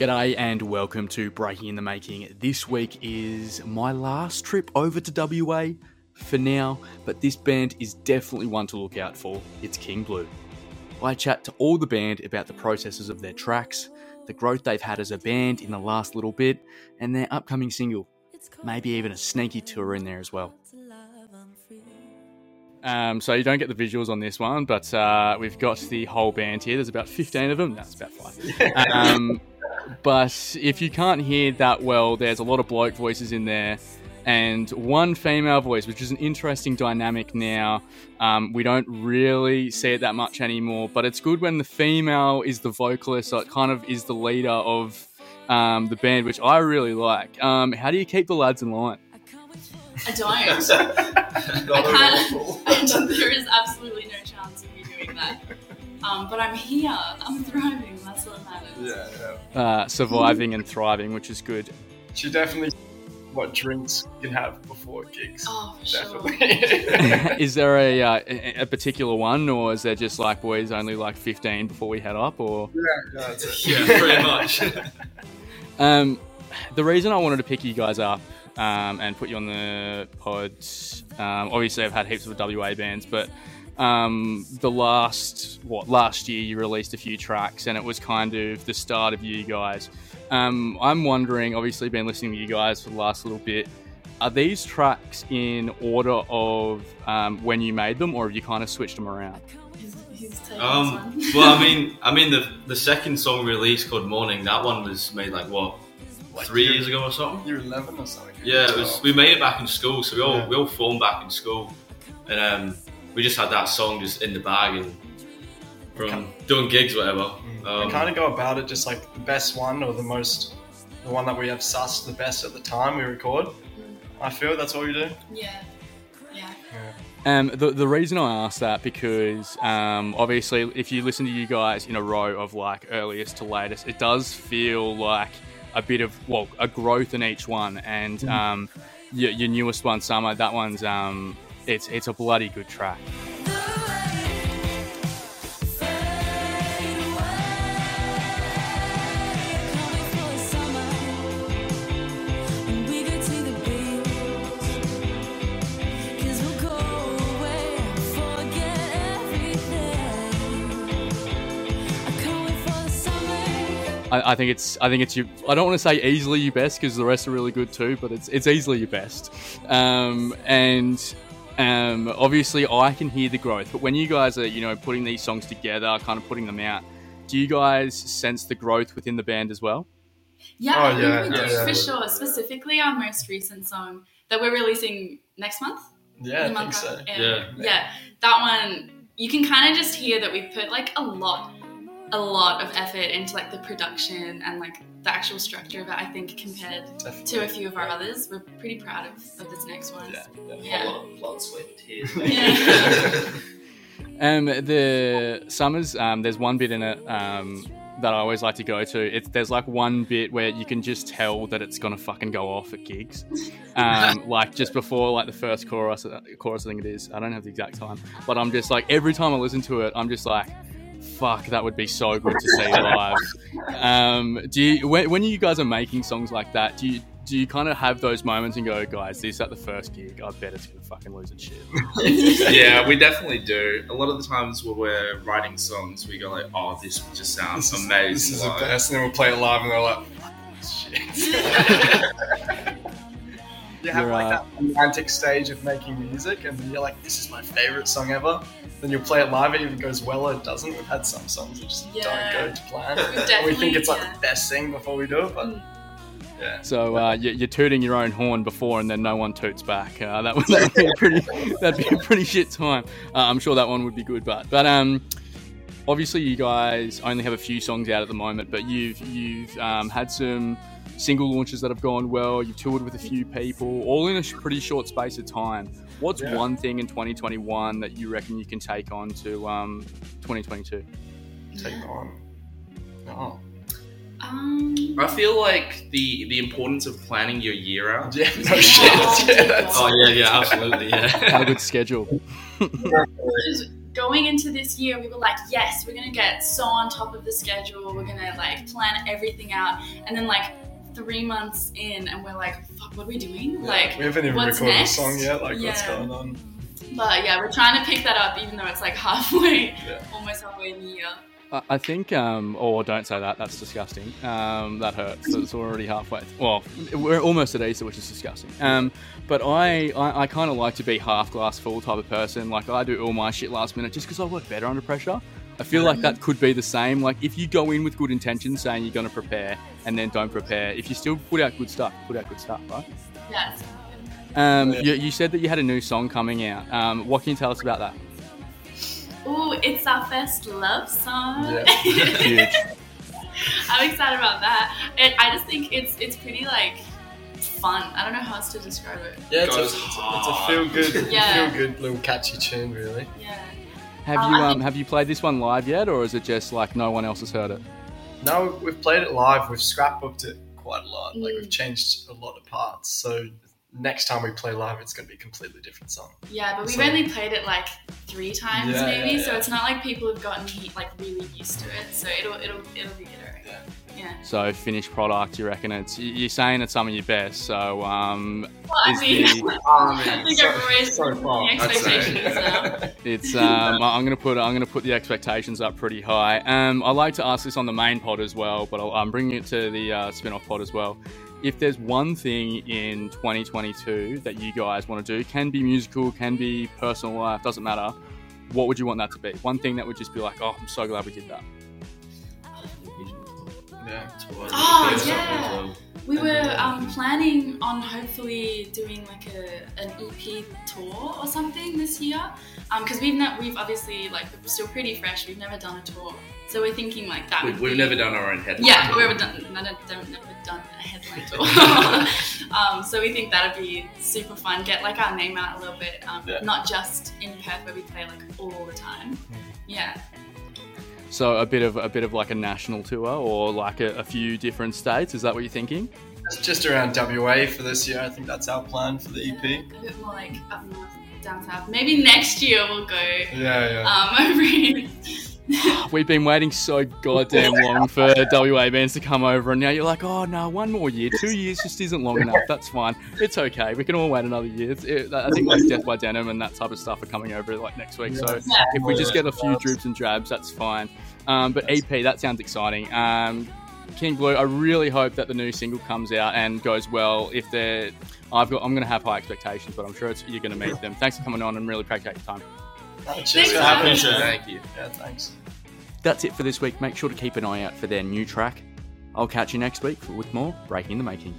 G'day and welcome to Breaking in the Making. This week is my last trip over to WA for now, but this band is definitely one to look out for. It's King Blue. I chat to all the band about the processes of their tracks, the growth they've had as a band in the last little bit, and their upcoming single. Maybe even a sneaky tour in there as well. Um, so you don't get the visuals on this one, but uh, we've got the whole band here. There's about 15 of them. That's about five. Um, but if you can't hear that well, there's a lot of bloke voices in there and one female voice, which is an interesting dynamic now. Um, we don't really see it that much anymore, but it's good when the female is the vocalist, so it kind of is the leader of um, the band, which I really like. Um, how do you keep the lads in line? I don't. I can't. I there is absolutely no chance of me doing that. Um, but I'm here. I'm thriving. That's what matters. Yeah, yeah. Uh, surviving and thriving, which is good. She definitely what drinks you can have before gigs. Oh, for sure. Definitely. is there a, uh, a a particular one, or is there just like boys only like 15 before we head up, or? yeah, yeah, that's it. Yeah, pretty much. Um, the reason I wanted to pick you guys up um, and put you on the pod, um, obviously I've had heaps of WA bands, but um, the last what last year you released a few tracks, and it was kind of the start of you guys. Um, I'm wondering, obviously, been listening to you guys for the last little bit. Are these tracks in order of um, when you made them, or have you kind of switched them around? Who's, who's taking Um, well. I mean, I mean the the second song released called Morning. That one was made like what Like three years ago or something. You're 11 or something. Yeah, it was. We made it back in school, so we all Yeah. we all formed back in school, and um, we just had that song just in the bag and from doing gigs, whatever. we Um, kind of go about it just like the best one or the most, the one that we have sussed the best at the time we record. I feel that's what we do. yeah, yeah. Um, the, the reason I asked that because um, obviously if you listen to you guys in a row of like earliest to latest, it does feel like a bit of well a growth in each one. And um, your, your newest one, Summer, that one's um, it's it's a bloody good track. I, think it's I think it's you. I don't want to say easily your best because the rest are really good too, but it's it's easily your best. Um, and um, obviously, I can hear the growth. But when you guys are you know putting these songs together, kind of putting them out, do you guys sense the growth within the band as well? Yeah, Oh, I think yeah, we yeah, do yeah. for sure. Specifically, our most recent song that we're releasing next month. Yeah, I The think month so. after- Yeah. yeah. That one, you can kind of just hear that we put like a lot, a lot of effort into like the production and like the actual structure of it. I think compared Definitely. to a few of our others, we're pretty proud of, of this next one. Yeah, Yeah. lot of blood, sweat, tears. Yeah. Um, the summers, um, there's one bit in it um, that I always like to go to. It's there's like one bit where you can just tell that it's gonna fucking go off at gigs, um, like just before like the first chorus. uh, Chorus, I think it is. I don't have the exact time, but I'm just like every time I listen to it, I'm just like, fuck, that would be so good to see live. Um, do you when, when you guys are making songs like that, do you do you kind of have those moments and go, guys, this at the first gig, I bet it's gonna fucking lose its shit. yeah, we definitely do. A lot of the times when we're writing songs, we go like, "Oh, this just sounds This is, amazing." this is the best. And then we'll play it live and they're like, shit. you have You're, like uh, that romantic stage of making music, and then you're like, "This is my favorite song ever." Then you'll play it live, it either goes well or it doesn't. We've had some songs that just Yeah. don't go to plan. We've And we definitely, think it's like yeah. the best thing before we do it, but Mm. yeah. So uh, you- you're tooting your own horn before, and then no one toots back. Uh, that would that'd be a pretty that'd be a pretty shit time. Uh, I'm sure that one would be good, but but um, obviously you guys only have a few songs out at the moment, but you've you've um, had some single launches that have gone well. You've toured with a few people, all in a sh- pretty short space of time. What's Yeah. one thing in 2021 that you reckon you can take on to um, 2022? Take on. Oh. Um, I feel like the the importance of planning your year out. Yeah, no shit. Oh, yeah, that's, Oh yeah, yeah, absolutely, Have a good schedule. going into this year, we were like, yes, we're gonna get so on top of the schedule. We're gonna like plan everything out, and then like three months in, and we're like, fuck, what are we doing? Like, we haven't even what's recorded next? a song yet. Like, what's going on? but yeah, we're trying to pick that up, even though it's like halfway, Yeah. almost halfway in the year. I- I think, um, or don't say that. That's disgusting. Um, that hurts. It's already halfway. Well, we're almost at Easter, which is disgusting. Um, but I, I, I kind of like to be half glass full type of person. Like I do all my shit last minute just because I work better under pressure. I feel like that could be the same. Like if you go in with good intentions, saying you're going to prepare, and then don't prepare, if you still put out good stuff, put out good stuff, right? Yeah, it's Um, Yeah. you, you said that you had a new song coming out. Um, what can you tell us about that? Oh, it's our first love song. Yeah. Huge. I'm excited about that. It, I just think it's it's pretty like fun. I don't know how else to describe it. Yeah, it's a, it's a, it's a feel good, Yeah. feel good little catchy tune, really. Yeah. Have Um, you um, have you played this one live yet, or is it just like no one else has heard it? No, we've played it live. We've scrapbooked it quite a lot. Like Mm. we've changed a lot of parts. So next time we play live, it's going to be a completely different song. Yeah, but we've So- only played it like three times Yeah, maybe, yeah, so it's not like people have gotten like really used to it. So it'll it'll it'll be good. I reckon. Yeah. So finished product, you reckon it's you- you're saying it's some of your best. So um, Well, I mean, the- I think so- I've raised so far, the expectations now. it's um, I'm gonna put I'm gonna put the expectations up pretty high. Um, I like to ask this on the main pod as well, but I'll, I'm bringing it to the uh, spin-off pod as well. If there's one thing in 2022 that you guys want to do, can be musical, can be personal life, doesn't matter. What would you want that to be? One thing that would just be like, oh, I'm so glad we did that. Yeah. Oh, yeah. We were um, planning on hopefully doing like a an EP tour or something this year, because we've not we've obviously like we're still pretty fresh. We've never done a tour, so we're thinking like that. We, would we've be- never done our own headline. Yeah, tour. we've never done never, done- never done a headline tour. um, so we think that'd be super fun. Get like our name out a little bit, um, Yeah. not just in Perth where we play like all the time. Yeah. So a bit of a bit of like a national tour or like a, a few different states. Is that what you're thinking? It's just around WA for this year. I think that's our plan for the EP. A bit more like up north, down south. Maybe next year we'll go Yeah, yeah. um, over here. We've been waiting so goddamn long for WA bands to come over, and now you're like, oh no, one more year, two years just isn't long enough. That's fine. It's okay. We can all wait another year. It, I think like Death by Denim and that type of stuff are coming over like next week. So if we just get a few droops and drabs, that's fine. Um, but EP, that sounds exciting. Um, King Blue, I really hope that the new single comes out and goes well. If they're, I've got, I'm going to have high expectations, but I'm sure it's, you're going to meet them. Thanks for coming on and really appreciate your time. Cheers Thanks for for having having me. us. Thank you. Yeah, thanks. That's it for this week. Make sure to keep an eye out for their new track. I'll catch you next week with more Breaking the Making.